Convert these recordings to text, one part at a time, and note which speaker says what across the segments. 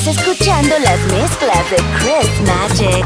Speaker 1: Estás escuchando las mezclas de Chris Magic.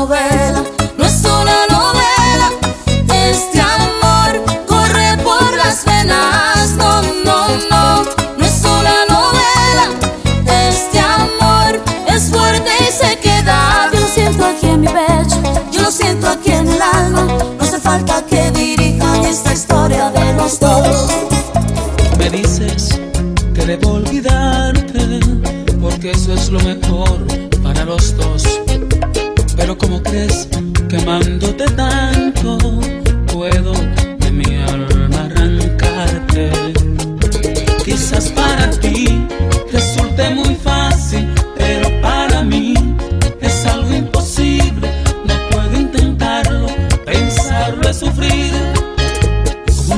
Speaker 2: mover.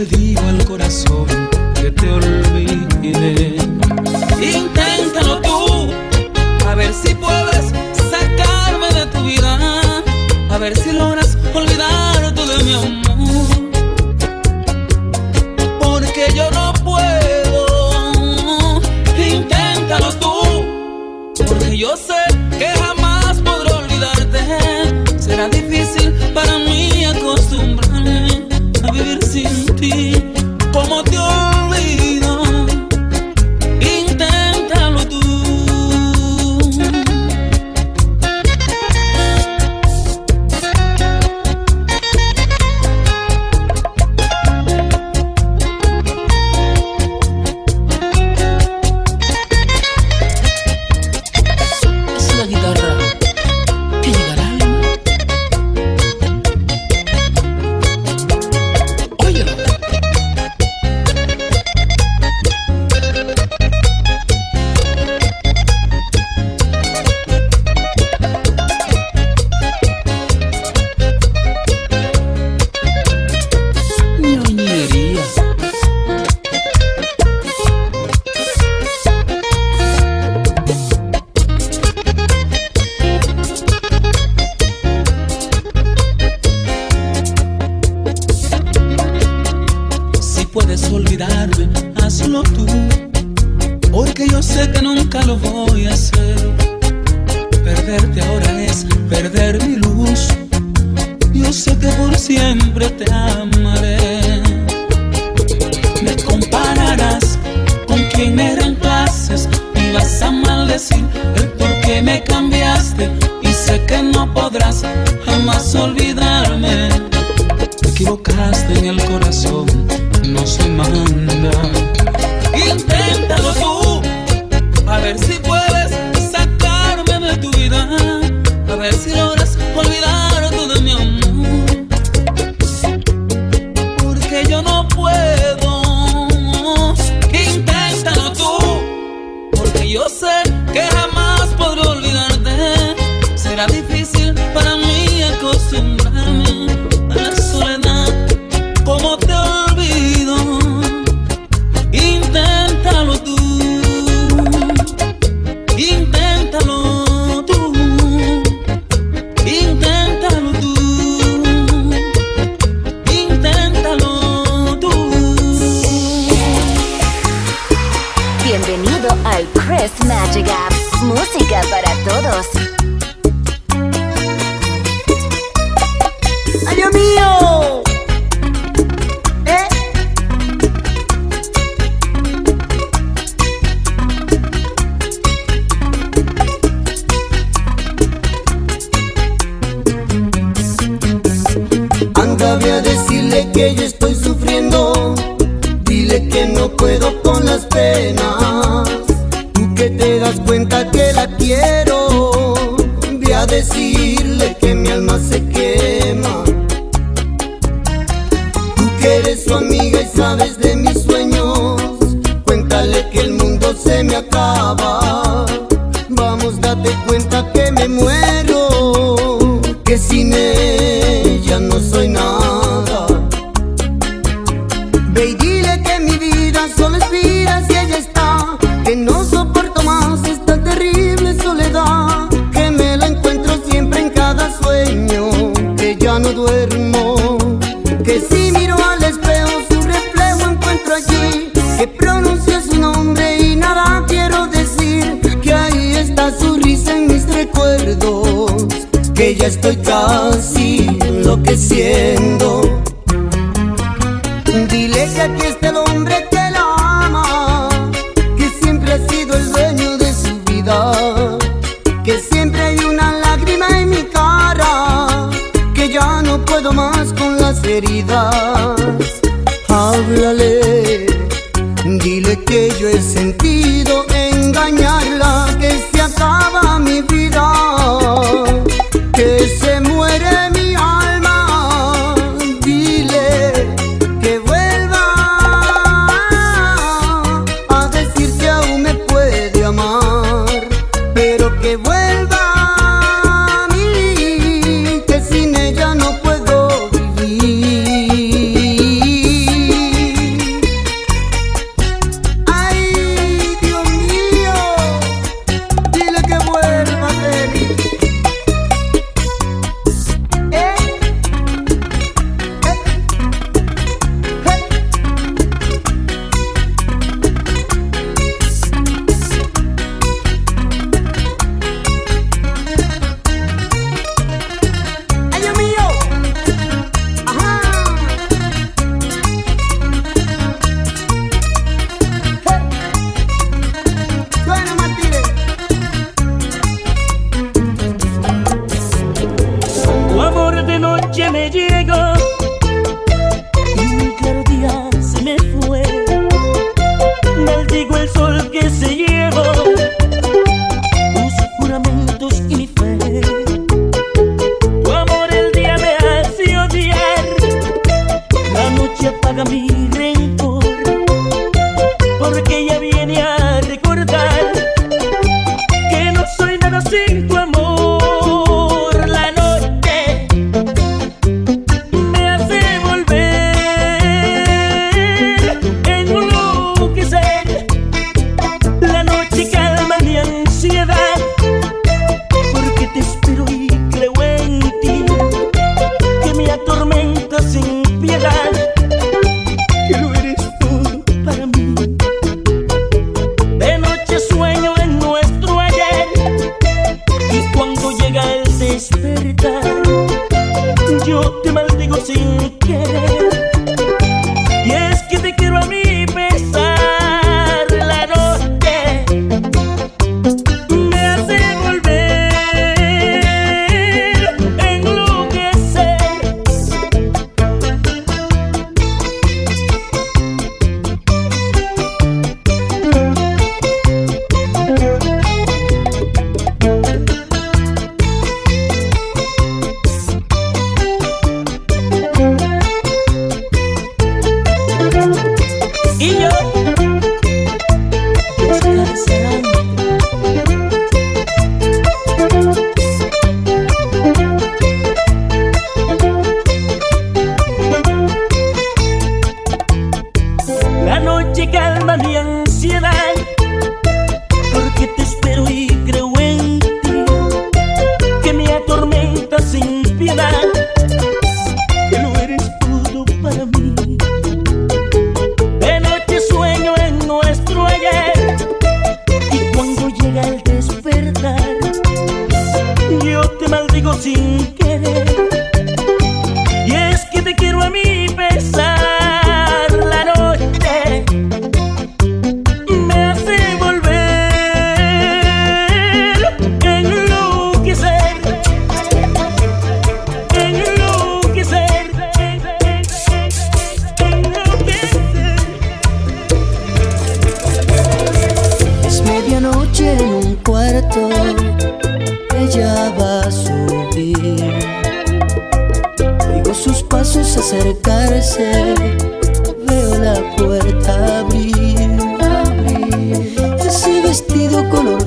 Speaker 2: le digo al corazón que te olvide. perder mi luz. Yo sé que por siempre te amaré. Me compararás con quien me reemplaces y vas a maldecir el por qué me cambiaste. Y sé que no podrás jamás olvidarme. Te equivocaste en el corazón, no se manda. Inténtalo tú, a ver si
Speaker 3: con las penas. Tú que te das cuenta que la
Speaker 4: quieres. ya estoy casi enloqueciendo. ella va a subir. Oigo sus pasos acercarse, veo la puerta abrir. abrir. Ese vestido color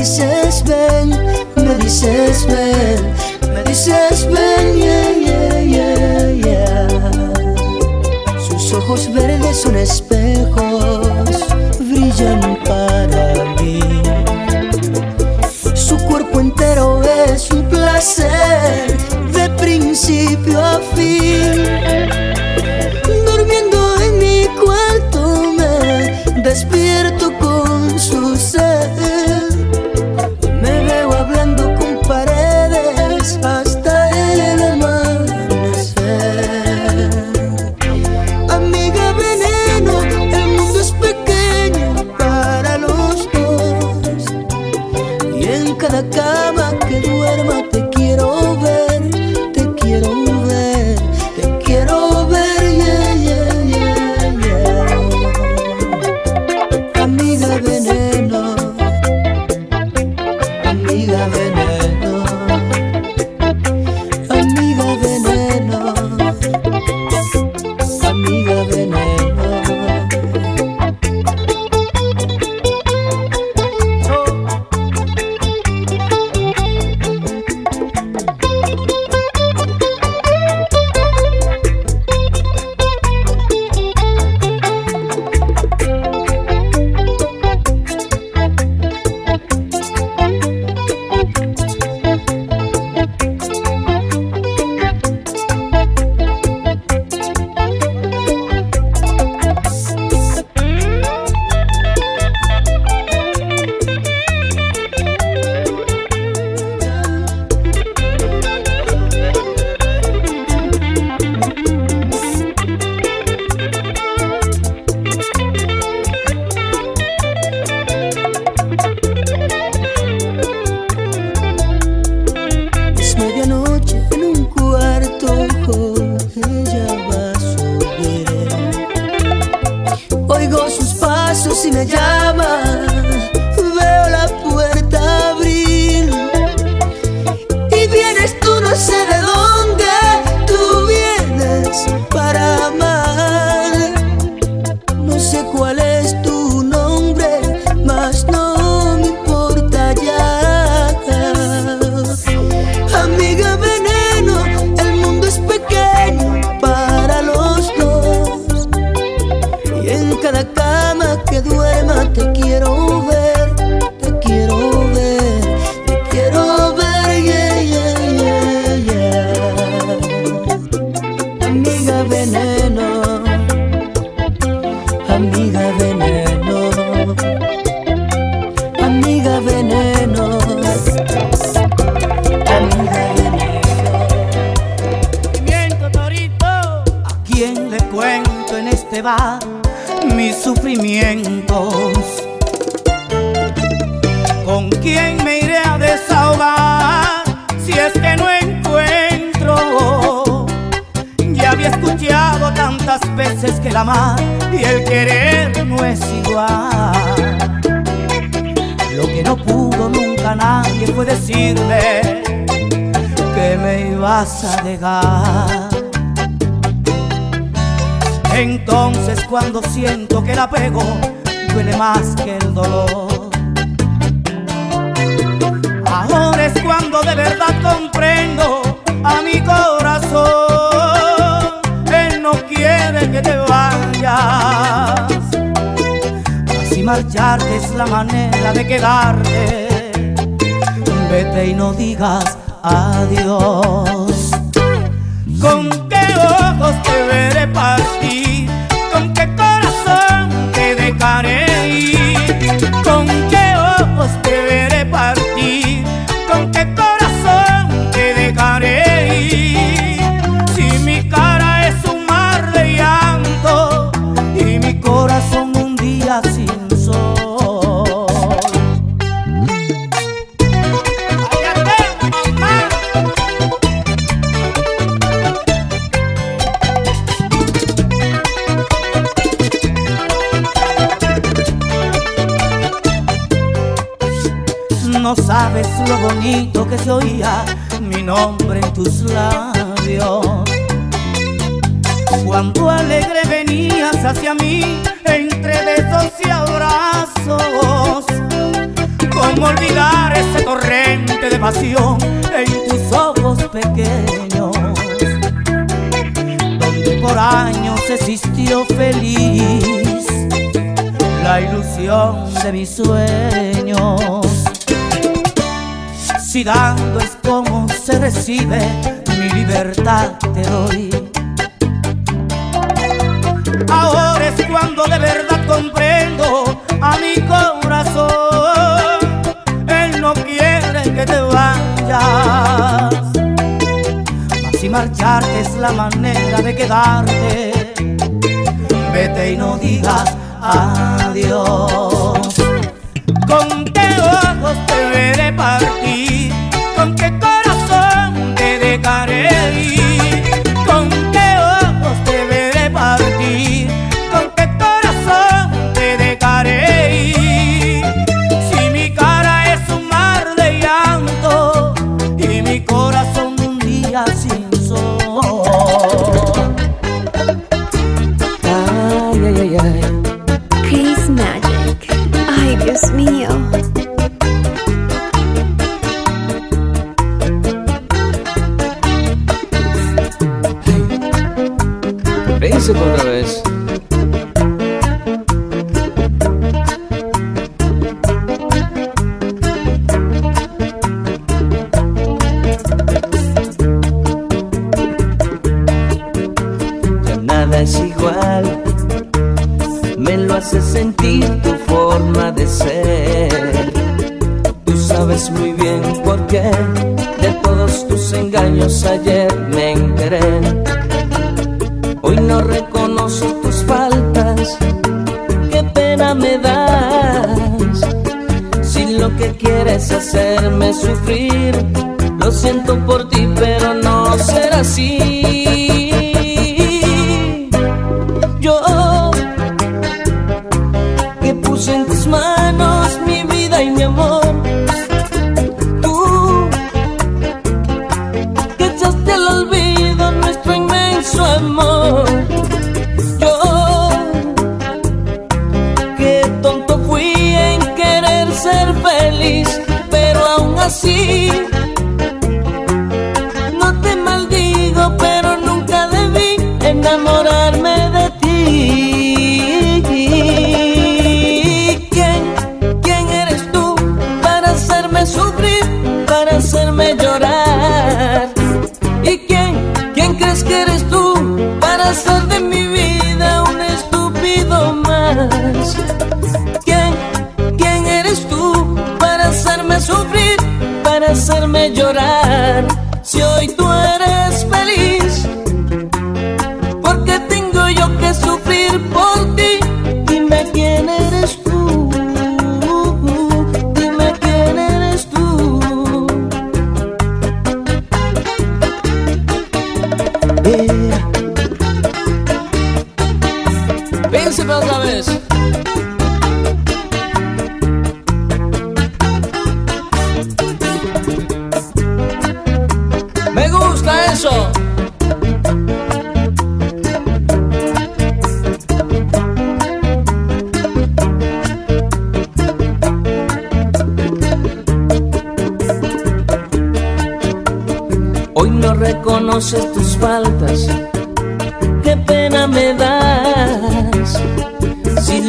Speaker 4: dices ven, me dices ven, me
Speaker 5: dices ven, yeah, yeah, yeah, yeah. Sus ojos verdes son espejos, brillan para mí. Su cuerpo entero es un placer
Speaker 6: de principio a fin. Cuento en este bar mis sufrimientos? ¿Con quién me iré a desahogar si es que no encuentro? Ya había escuchado tantas veces que el amar y el querer no es igual. Lo que no pudo nunca nadie fue decirme que me ibas a dejar. Entonces cuando siento que el apego duele más que el dolor. Ahora es cuando de verdad comprendo a mi corazón. Él no quiere que te vayas. Así marcharte es la manera de quedarte. Vete y no digas adiós. ¿Con qué ojos te veré partir? Corazón te dejaré que se oía mi nombre en tus labios. Cuando alegre venías hacia mí entre besos y abrazos. ¿Cómo olvidar ese torrente de pasión en tus ojos pequeños? Donde por años existió feliz la ilusión de mis sueños. Si dando es como se recibe, mi libertad te doy. Ahora es cuando de verdad comprendo a mi corazón. Él no quiere que te vayas. Mas si marcharte es la manera de quedarte, vete y no digas adiós. ¿Con ojos te veré partir? ¿Con qué corazón te dejaré ir?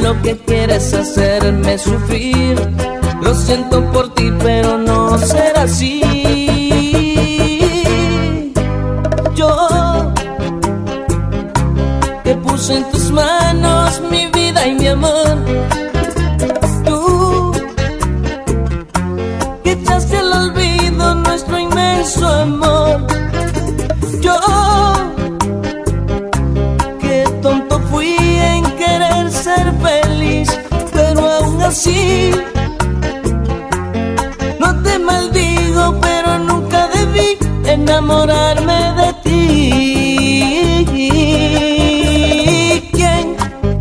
Speaker 7: lo que quieres hacerme sufrir. Lo siento por ti, pero no será así. Yo que
Speaker 1: puse en tus manos mi vida y mi amor así. No te maldigo, pero nunca debí enamorarme de ti. ¿Quién,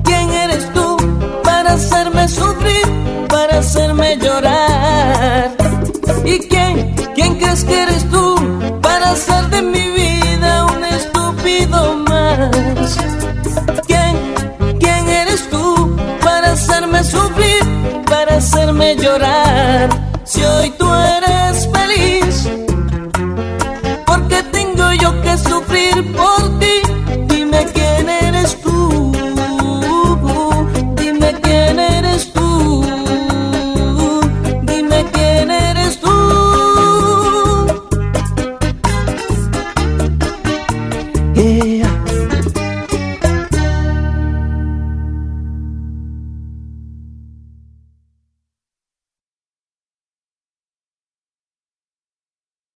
Speaker 1: quién eres tú para hacerme sufrir, para hacerme llorar? ¿Y quién, quién crees que eres tú? Si hoy tú eres feliz, porque tengo yo que sufrir por ti?